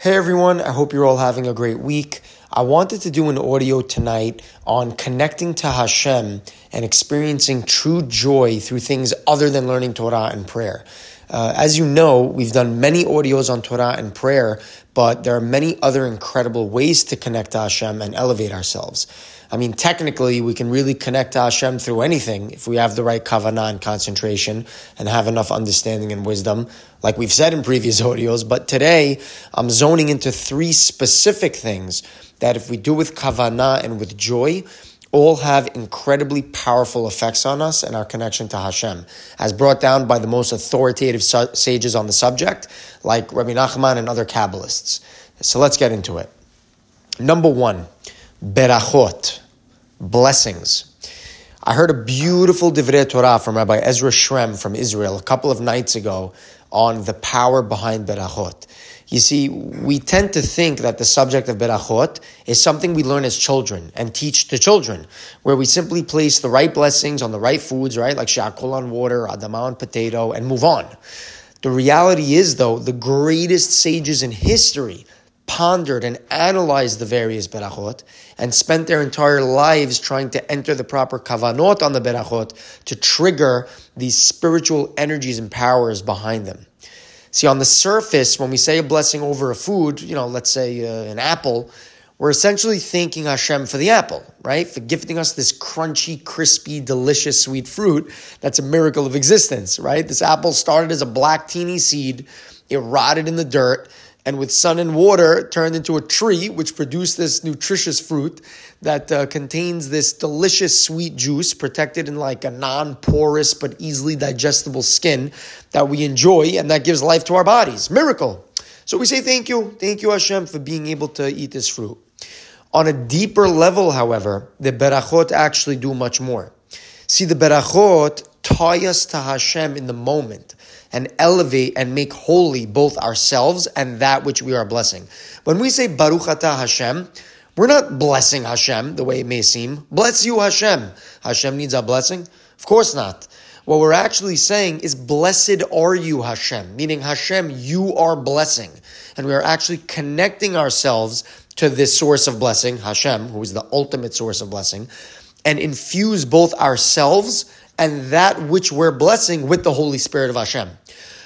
Hey everyone, I hope you're all having a great week. I wanted to do an audio tonight on connecting to Hashem and experiencing true joy through things other than learning Torah and prayer. Uh, as you know, we've done many audios on Torah and prayer, but there are many other incredible ways to connect to Hashem and elevate ourselves. I mean, technically, we can really connect to Hashem through anything if we have the right kavanah and concentration and have enough understanding and wisdom, like we've said in previous audios. But today, I'm zoning into three specific things that if we do with kavanah and with joy, all have incredibly powerful effects on us and our connection to Hashem, as brought down by the most authoritative sages on the subject, like Rabbi Nachman and other Kabbalists. So let's get into it. Number one, berachot, blessings. I heard a beautiful divrei Torah from Rabbi Ezra Shrem from Israel a couple of nights ago on the power behind berachot. You see, we tend to think that the subject of berachot is something we learn as children and teach to children, where we simply place the right blessings on the right foods, right? Like shakol on water, adama on potato, and move on. The reality is, though, the greatest sages in history pondered and analyzed the various berachot and spent their entire lives trying to enter the proper kavanot on the berachot to trigger these spiritual energies and powers behind them. See, on the surface, when we say a blessing over a food, you know, let's say uh, an apple, we're essentially thanking Hashem for the apple, right? For gifting us this crunchy, crispy, delicious, sweet fruit. That's a miracle of existence, right? This apple started as a black teeny seed, it rotted in the dirt, and with sun and water turned into a tree which produced this nutritious fruit that uh, contains this delicious sweet juice protected in like a non-porous but easily digestible skin that we enjoy and that gives life to our bodies. Miracle. So we say thank you thank you hashem for being able to eat this fruit. On a deeper level however the berachot actually do much more. See the berachot tie us to hashem in the moment and elevate and make holy both ourselves and that which we are blessing. When we say Baruch Atah Hashem, we're not blessing Hashem the way it may seem. Bless you, Hashem. Hashem needs our blessing? Of course not. What we're actually saying is, Blessed are you, Hashem, meaning Hashem, you are blessing. And we are actually connecting ourselves to this source of blessing, Hashem, who is the ultimate source of blessing, and infuse both ourselves and that which we're blessing with the Holy Spirit of Hashem.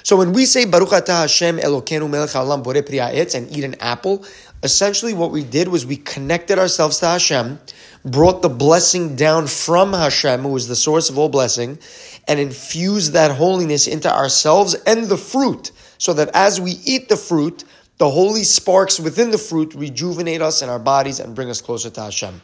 So when we say Baruch Atah Hashem Elokeinu Melech Haolam Borei Pri and eat an apple, essentially what we did was we connected ourselves to Hashem, brought the blessing down from Hashem, who is the source of all blessing, and infused that holiness into ourselves and the fruit, so that as we eat the fruit, the holy sparks within the fruit rejuvenate us in our bodies and bring us closer to Hashem.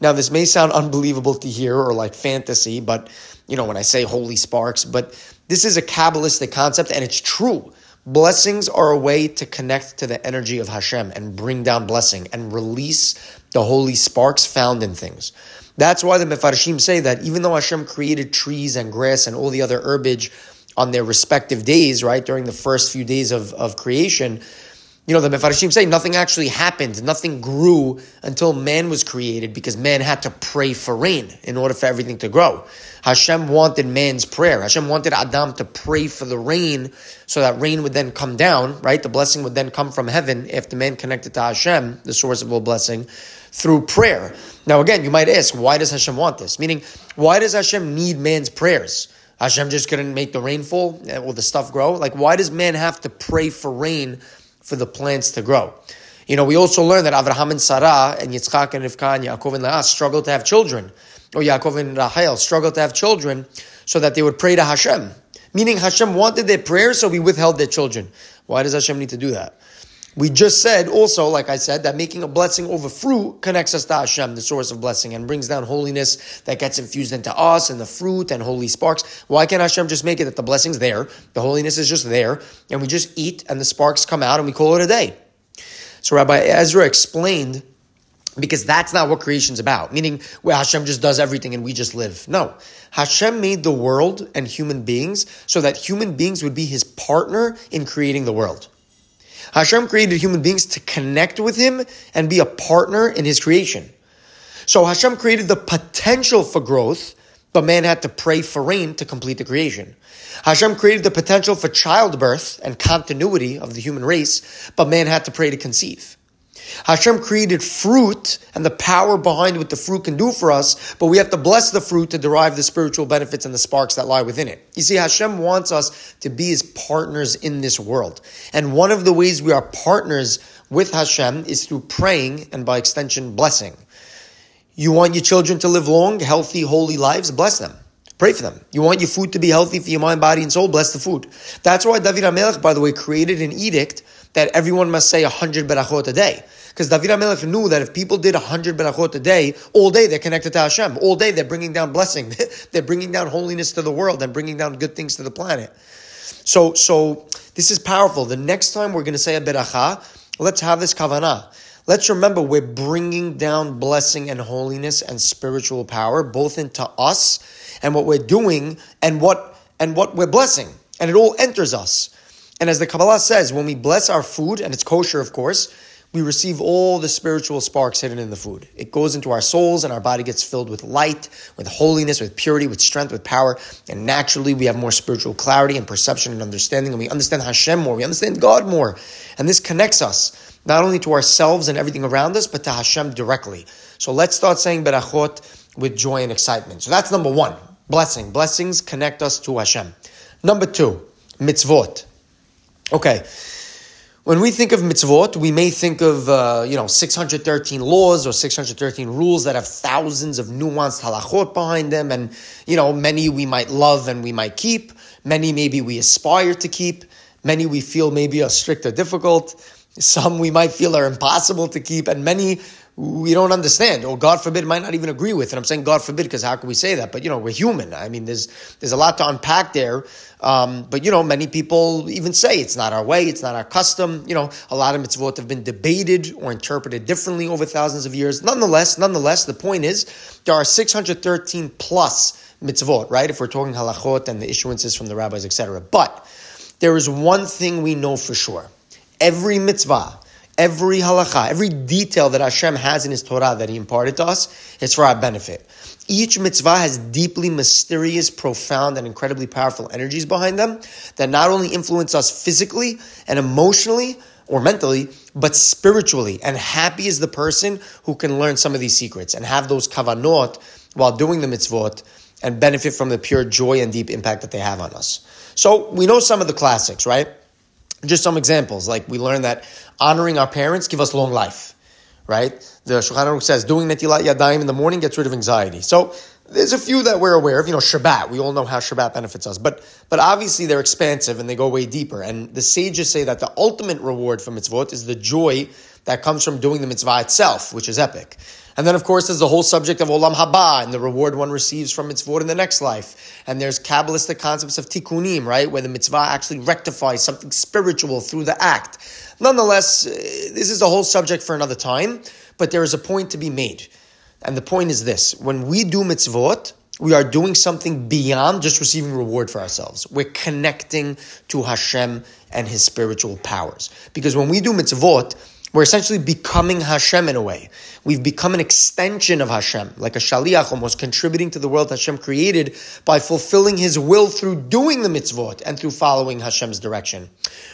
Now, this may sound unbelievable to hear or like fantasy, but you know, when I say holy sparks, but this is a Kabbalistic concept and it's true. Blessings are a way to connect to the energy of Hashem and bring down blessing and release the holy sparks found in things. That's why the Mefarshim say that even though Hashem created trees and grass and all the other herbage on their respective days, right, during the first few days of, of creation, you know, the Mefarshim say nothing actually happened, nothing grew until man was created because man had to pray for rain in order for everything to grow. Hashem wanted man's prayer. Hashem wanted Adam to pray for the rain so that rain would then come down, right? The blessing would then come from heaven if the man connected to Hashem, the source of all blessing, through prayer. Now, again, you might ask, why does Hashem want this? Meaning, why does Hashem need man's prayers? Hashem just couldn't make the rainfall eh, or the stuff grow? Like, why does man have to pray for rain for the plants to grow. You know, we also learn that Avraham and Sarah and Yitzchak and Rivka and Yaakov and Leah struggled to have children, or Yaakov and Rahel struggled to have children, so that they would pray to Hashem. Meaning Hashem wanted their prayers, so we withheld their children. Why does Hashem need to do that? We just said also, like I said, that making a blessing over fruit connects us to Hashem, the source of blessing, and brings down holiness that gets infused into us and the fruit and holy sparks. Why can't Hashem just make it that the blessing's there, the holiness is just there, and we just eat and the sparks come out and we call it a day? So Rabbi Ezra explained because that's not what creation's about. Meaning, where Hashem just does everything and we just live. No. Hashem made the world and human beings so that human beings would be his partner in creating the world. Hashem created human beings to connect with Him and be a partner in His creation. So Hashem created the potential for growth but man had to pray for rain to complete the creation. Hashem created the potential for childbirth and continuity of the human race, but man had to pray to conceive. Hashem created fruit and the power behind what the fruit can do for us, but we have to bless the fruit to derive the spiritual benefits and the sparks that lie within it. You see, Hashem wants us to be his partners in this world. And one of the ways we are partners with Hashem is through praying and by extension, blessing. You want your children to live long, healthy, holy lives? Bless them. Pray for them. You want your food to be healthy for your mind, body, and soul? Bless the food. That's why David HaMelech, by the way, created an edict that everyone must say 100 berachot a day. Because David HaMelech knew that if people did 100 berachot a day, all day they're connected to Hashem. All day they're bringing down blessing. they're bringing down holiness to the world and bringing down good things to the planet. So, so this is powerful. The next time we're going to say a beracha, let's have this kavanah. Let's remember we're bringing down blessing and holiness and spiritual power both into us and what we're doing and what and what we're blessing. And it all enters us. And as the Kabbalah says, when we bless our food, and it's kosher, of course, we receive all the spiritual sparks hidden in the food. It goes into our souls, and our body gets filled with light, with holiness, with purity, with strength, with power. And naturally, we have more spiritual clarity and perception and understanding, and we understand Hashem more. We understand God more. And this connects us not only to ourselves and everything around us, but to Hashem directly. So let's start saying berachot with joy and excitement. So that's number one, blessing. Blessings connect us to Hashem. Number two, mitzvot. Okay. When we think of mitzvot, we may think of, uh, you know, 613 laws or 613 rules that have thousands of nuanced halachot behind them. And, you know, many we might love and we might keep. Many maybe we aspire to keep. Many we feel maybe are strict or difficult. Some we might feel are impossible to keep. And many we don't understand, or God forbid, might not even agree with. And I'm saying God forbid because how can we say that? But you know, we're human. I mean, there's there's a lot to unpack there. Um, but you know, many people even say it's not our way, it's not our custom. You know, a lot of mitzvot have been debated or interpreted differently over thousands of years. Nonetheless, nonetheless, the point is there are 613 plus mitzvot, right? If we're talking halachot and the issuances from the rabbis, etc. But there is one thing we know for sure: every mitzvah Every halacha, every detail that Hashem has in His Torah that He imparted to us is for our benefit. Each mitzvah has deeply mysterious, profound, and incredibly powerful energies behind them that not only influence us physically and emotionally or mentally, but spiritually. And happy is the person who can learn some of these secrets and have those kavanot while doing the mitzvot and benefit from the pure joy and deep impact that they have on us. So we know some of the classics, right? Just some examples, like we learned that honoring our parents give us long life, right? The Shulchan Aruch says doing Netilat Yadayim in the morning gets rid of anxiety. So there's a few that we're aware of. You know, Shabbat. We all know how Shabbat benefits us, but but obviously they're expansive and they go way deeper. And the sages say that the ultimate reward for mitzvot is the joy that comes from doing the mitzvah itself, which is epic. And then, of course, there's the whole subject of olam haba and the reward one receives from mitzvot in the next life. And there's Kabbalistic concepts of tikkunim, right, where the mitzvah actually rectifies something spiritual through the act. Nonetheless, uh, this is a whole subject for another time, but there is a point to be made. And the point is this when we do mitzvot, we are doing something beyond just receiving reward for ourselves. We're connecting to Hashem and His spiritual powers. Because when we do mitzvot, we're essentially becoming Hashem in a way. We've become an extension of Hashem, like a shaliach almost, contributing to the world Hashem created by fulfilling His will through doing the mitzvot and through following Hashem's direction.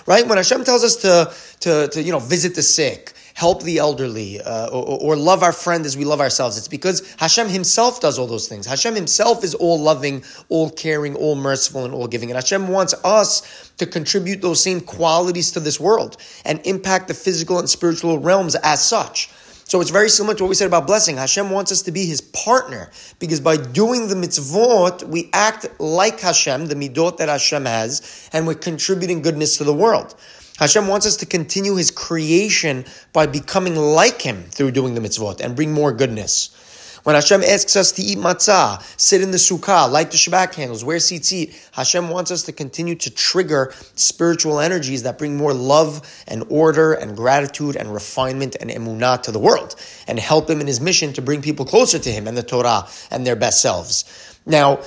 Right? When Hashem tells us to, to, to you know, visit the sick, help the elderly, uh, or, or, love our friend as we love ourselves. It's because Hashem Himself does all those things. Hashem Himself is all loving, all caring, all merciful, and all giving. And Hashem wants us to contribute those same qualities to this world and impact the physical and spiritual realms as such. So it's very similar to what we said about blessing. Hashem wants us to be His partner because by doing the mitzvot, we act like Hashem, the midot that Hashem has, and we're contributing goodness to the world. Hashem wants us to continue His creation by becoming like Him through doing the mitzvot and bring more goodness. When Hashem asks us to eat matzah, sit in the sukkah, light the Shabbat candles, wear tzitzit, Hashem wants us to continue to trigger spiritual energies that bring more love and order and gratitude and refinement and emunah to the world and help Him in His mission to bring people closer to Him and the Torah and their best selves. Now,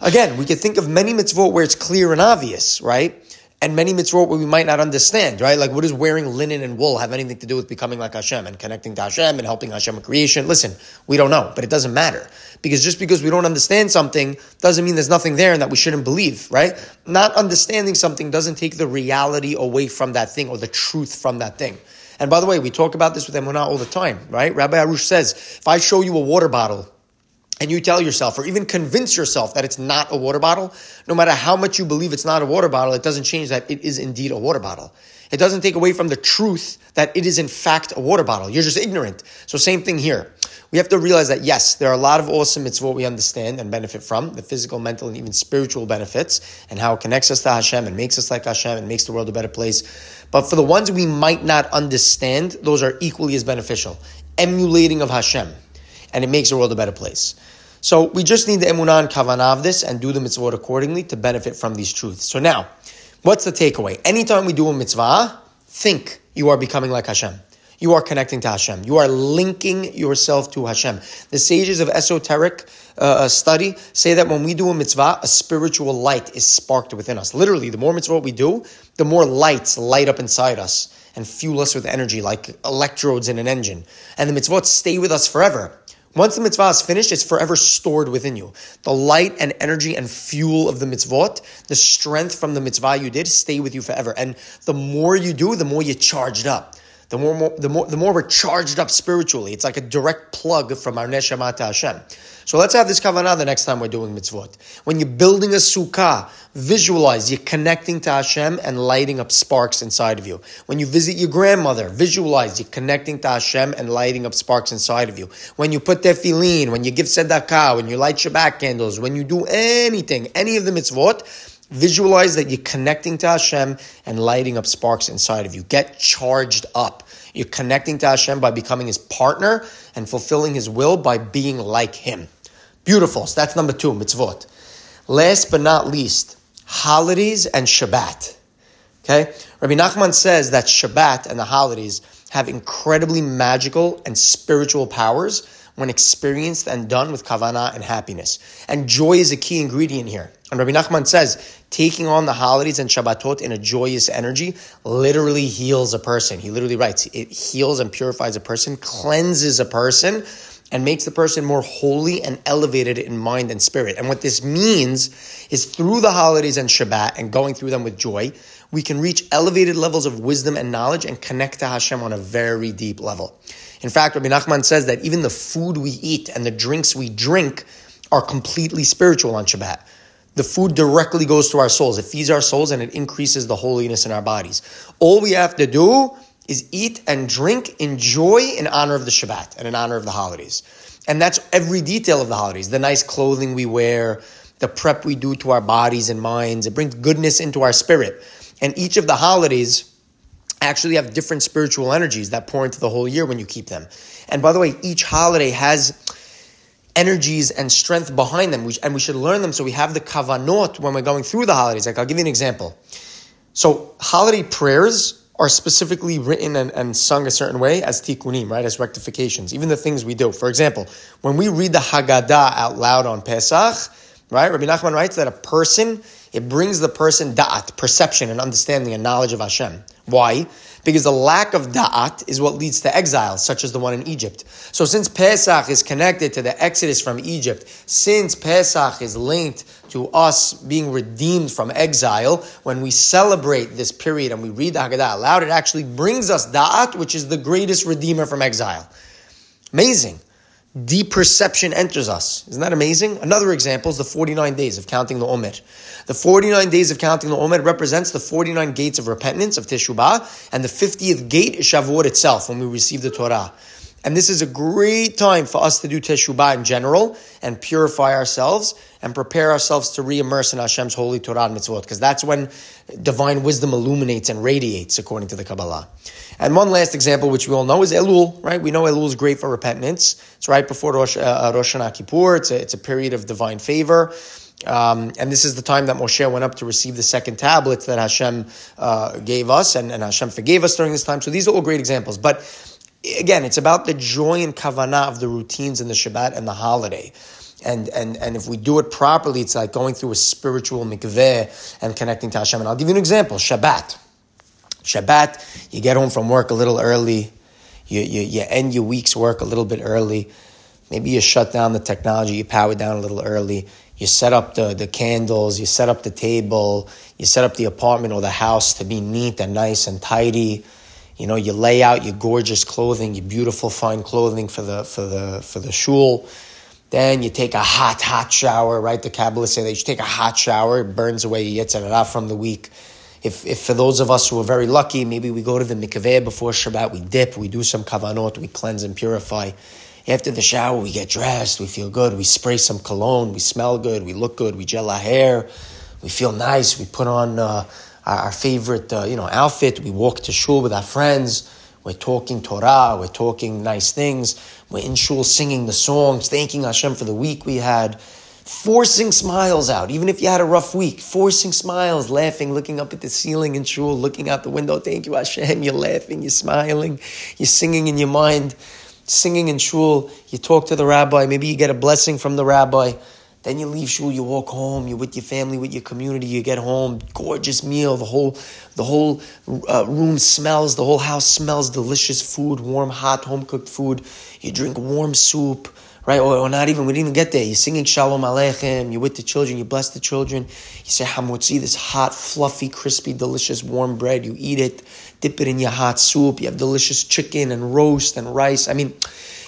again, we could think of many mitzvot where it's clear and obvious, right? And many mitzvot we might not understand, right? Like, what does wearing linen and wool have anything to do with becoming like Hashem and connecting to Hashem and helping Hashem in creation? Listen, we don't know, but it doesn't matter. Because just because we don't understand something doesn't mean there's nothing there and that we shouldn't believe, right? Not understanding something doesn't take the reality away from that thing or the truth from that thing. And by the way, we talk about this with Emunah all the time, right? Rabbi Arush says, if I show you a water bottle and you tell yourself or even convince yourself that it's not a water bottle, no matter how much you believe it's not a water bottle, it doesn't change that it is indeed a water bottle. It doesn't take away from the truth that it is in fact a water bottle. You're just ignorant. So same thing here. We have to realize that yes, there are a lot of awesome mitzvot we understand and benefit from, the physical, mental, and even spiritual benefits, and how it connects us to Hashem and makes us like Hashem and makes the world a better place. But for the ones we might not understand, those are equally as beneficial. Emulating of Hashem. And it makes the world a better place. So we just need the emunah and kavanah of this and do the mitzvot accordingly to benefit from these truths. So now, what's the takeaway? Anytime we do a mitzvah, think you are becoming like Hashem. You are connecting to Hashem. You are linking yourself to Hashem. The sages of esoteric uh, uh study say that when we do a mitzvah, a spiritual light is sparked within us. Literally, the more mitzvah we do, the more lights light up inside us and fuel us with energy like electrodes in an engine. And the mitzvot stay with us forever. Once the mitzvah is finished, it's forever stored within you. The light and energy and fuel of the mitzvot, the strength from the mitzvah you did, stay with you forever. And the more you do, the more you charged up. The more, more, the more, the more we're charged up spiritually. It's like a direct plug from our neshama to Hashem. So let's have this kavanah the next time we're doing mitzvot. When you're building a sukkah, visualize you're connecting to Hashem and lighting up sparks inside of you. When you visit your grandmother, visualize you're connecting to Hashem and lighting up sparks inside of you. When you put tefillin, when you give tzedakah, when you light Shabbat candles, when you do anything, any of the mitzvot, visualize that you're connecting to Hashem and lighting up sparks inside of you. Get charged up. You're connecting to Hashem by becoming His partner and fulfilling His will by being like Him. Beautiful. So that's number two, mitzvot. Last but not least, holidays and Shabbat. Okay? Rabbi Nachman says that Shabbat and the holidays have incredibly magical and spiritual powers when experienced and done with kavana and happiness. And joy is a key ingredient here. And Rabbi Nachman says, taking on the holidays and Shabbatot in a joyous energy literally heals a person. He literally writes, it heals and purifies a person, cleanses a person, and makes the person more holy and elevated in mind and spirit. And what this means is through the holidays and Shabbat and going through them with joy, we can reach elevated levels of wisdom and knowledge and connect to Hashem on a very deep level. In fact, Rabbi Nachman says that even the food we eat and the drinks we drink are completely spiritual on Shabbat. The food directly goes to our souls. It feeds our souls and it increases the holiness in our bodies. All we have to do is eat and drink, enjoy in honor of the Shabbat and in honor of the holidays. And that's every detail of the holidays. The nice clothing we wear, the prep we do to our bodies and minds. It brings goodness into our spirit. And each of the holidays actually have different spiritual energies that pour into the whole year when you keep them. And by the way, each holiday has energies and strength behind them, and we should learn them so we have the kavanot when we're going through the holidays. Like I'll give you an example. So holiday prayers are specifically written and, and sung a certain way as tikkunim, right, as rectifications. Even the things we do. For example, when we read the Haggadah out loud on Pesach, right, Rabbi Nachman writes that a person, it brings the person da'at, perception and understanding and knowledge of Hashem. Why? Because the lack of da'at is what leads to exile, such as the one in Egypt. So since Pesach is connected to the exodus from Egypt, since Pesach is linked to us being redeemed from exile, when we celebrate this period and we read the Haggadah aloud, it actually brings us da'at, which is the greatest redeemer from exile. Amazing deep perception enters us. Isn't that amazing? Another example is the 49 days of counting the Omer. The 49 days of counting the Omer represents the 49 gates of repentance, of Teshuvah, and the 50th gate is Shavuot itself, when we receive the Torah. And this is a great time for us to do Teshuvah in general and purify ourselves and prepare ourselves to re-immerse in Hashem's holy Torah and mitzvot, because that's when divine wisdom illuminates and radiates, according to the Kabbalah. And one last example, which we all know, is Elul, right? We know Elul is great for repentance. It's right before Rosh, uh, Rosh Hashanah Kippur. It's a, it's a period of divine favor. Um, and this is the time that Moshe went up to receive the second tablets that Hashem uh, gave us, and, and Hashem forgave us during this time. So these are all great examples. But again, it's about the joy and kavanah of the routines and the Shabbat and the holiday. And, and, and if we do it properly, it's like going through a spiritual mikveh and connecting to Hashem. And I'll give you an example Shabbat. Shabbat, you get home from work a little early, you, you, you end your week's work a little bit early. Maybe you shut down the technology, you power down a little early. You set up the, the candles, you set up the table, you set up the apartment or the house to be neat and nice and tidy. You know, you lay out your gorgeous clothing, your beautiful fine clothing for the for the for the shul. Then you take a hot, hot shower, right? The Kabbalists say that you take a hot shower, it burns away your Yetzirah from the week. If, if for those of us who are very lucky, maybe we go to the mikveh before Shabbat, we dip, we do some kavanot, we cleanse and purify. After the shower, we get dressed, we feel good, we spray some cologne, we smell good, we look good, we gel our hair, we feel nice, we put on uh, our, favorite uh, you know outfit, we walk to shul with our friends, we're talking Torah, we're talking nice things, we're in shul singing the songs, thanking Hashem for the week we had, forcing smiles out, even if you had a rough week, forcing smiles, laughing, looking up at the ceiling in shul, looking out the window, thank you Hashem, you're laughing, you're smiling, you're singing in your mind. Singing in shul, you talk to the rabbi, maybe you get a blessing from the rabbi. Then you leave shul, you walk home, you're with your family, with your community, you get home, gorgeous meal, the whole, the whole uh, room smells, the whole house smells delicious food, warm, hot, home cooked food. You drink warm soup, right? Or, or, not even, we didn't even get there. You're singing Shalom Aleichem, you're with the children, you bless the children. You say Hamotzi, this hot, fluffy, crispy, delicious warm bread, you eat it dip it in your hot soup. You have delicious chicken and roast and rice. I mean,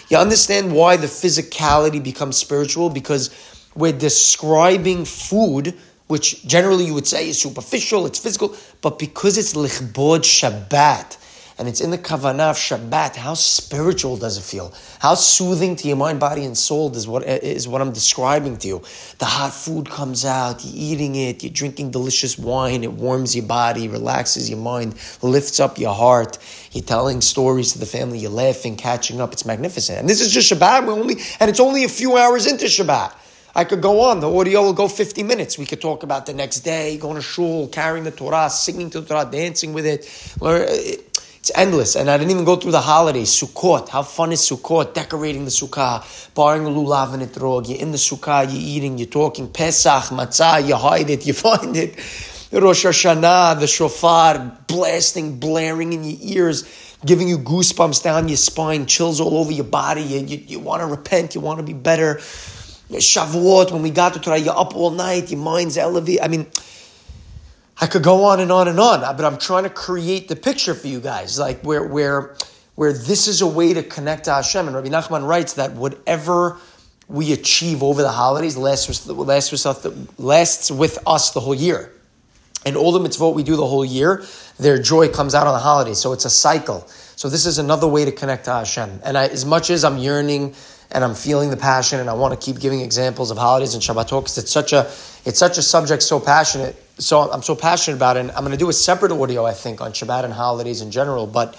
you understand why the physicality becomes spiritual because we're describing food, which generally you would say is superficial, it's physical, but because it's lichbod Shabbat, and it's in the kavanah of Shabbat. How spiritual does it feel? How soothing to your mind, body, and soul is what is what I'm describing to you. The hot food comes out, you're eating it, you're drinking delicious wine, it warms your body, relaxes your mind, lifts up your heart. You're telling stories to the family, you're laughing, catching up. It's magnificent. And this is just Shabbat. We're only and it's only a few hours into Shabbat. I could go on. The audio will go 50 minutes. We could talk about the next day, going to shul, carrying the Torah, singing to the Torah, dancing with it. It's endless. And I didn't even go through the holidays. Sukkot. How fun is Sukkot? Decorating the Sukkah, barring lulav and etrog. You're in the Sukkah, you're eating, you're talking. Pesach, matzah, you hide it, you find it. Rosh Hashanah, the shofar, blasting, blaring in your ears, giving you goosebumps down your spine, chills all over your body. You, you, you want to repent, you want to be better. Shavuot, when we got to Torah, you're up all night, your mind's elevated. I mean, I could go on and on and on, but I'm trying to create the picture for you guys, like where where where this is a way to connect to Hashem. And Rabbi Nachman writes that whatever we achieve over the holidays lasts, lasts, with lasts with us the whole year. And all the mitzvot we do the whole year, their joy comes out on the holidays. So it's a cycle. So this is another way to connect to Hashem. And I, as much as I'm yearning and I'm feeling the passion and I want to keep giving examples of holidays and Shabbatot because it's such a it's such a subject so passionate so I'm so passionate about it and I'm going to do a separate audio I think on Shabbat and holidays in general but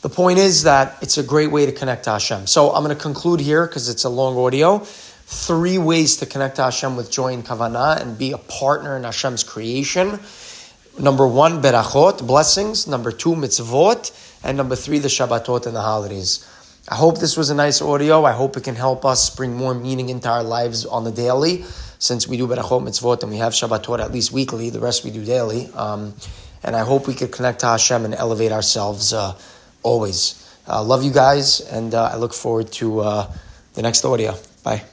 the point is that it's a great way to connect to Hashem. So I'm going to conclude here because it's a long audio. Three ways to connect to Hashem with joy and kavanah and be a partner in Hashem's creation. Number one berachot blessings. Number two mitzvot. And number three the Shabbatot and the holidays I hope this was a nice audio. I hope it can help us bring more meaning into our lives on the daily, since we do Berachot Mitzvot and we have Shabbatot at least weekly, the rest we do daily. Um, and I hope we could connect to Hashem and elevate ourselves uh, always. Uh, love you guys, and uh, I look forward to uh, the next audio. Bye.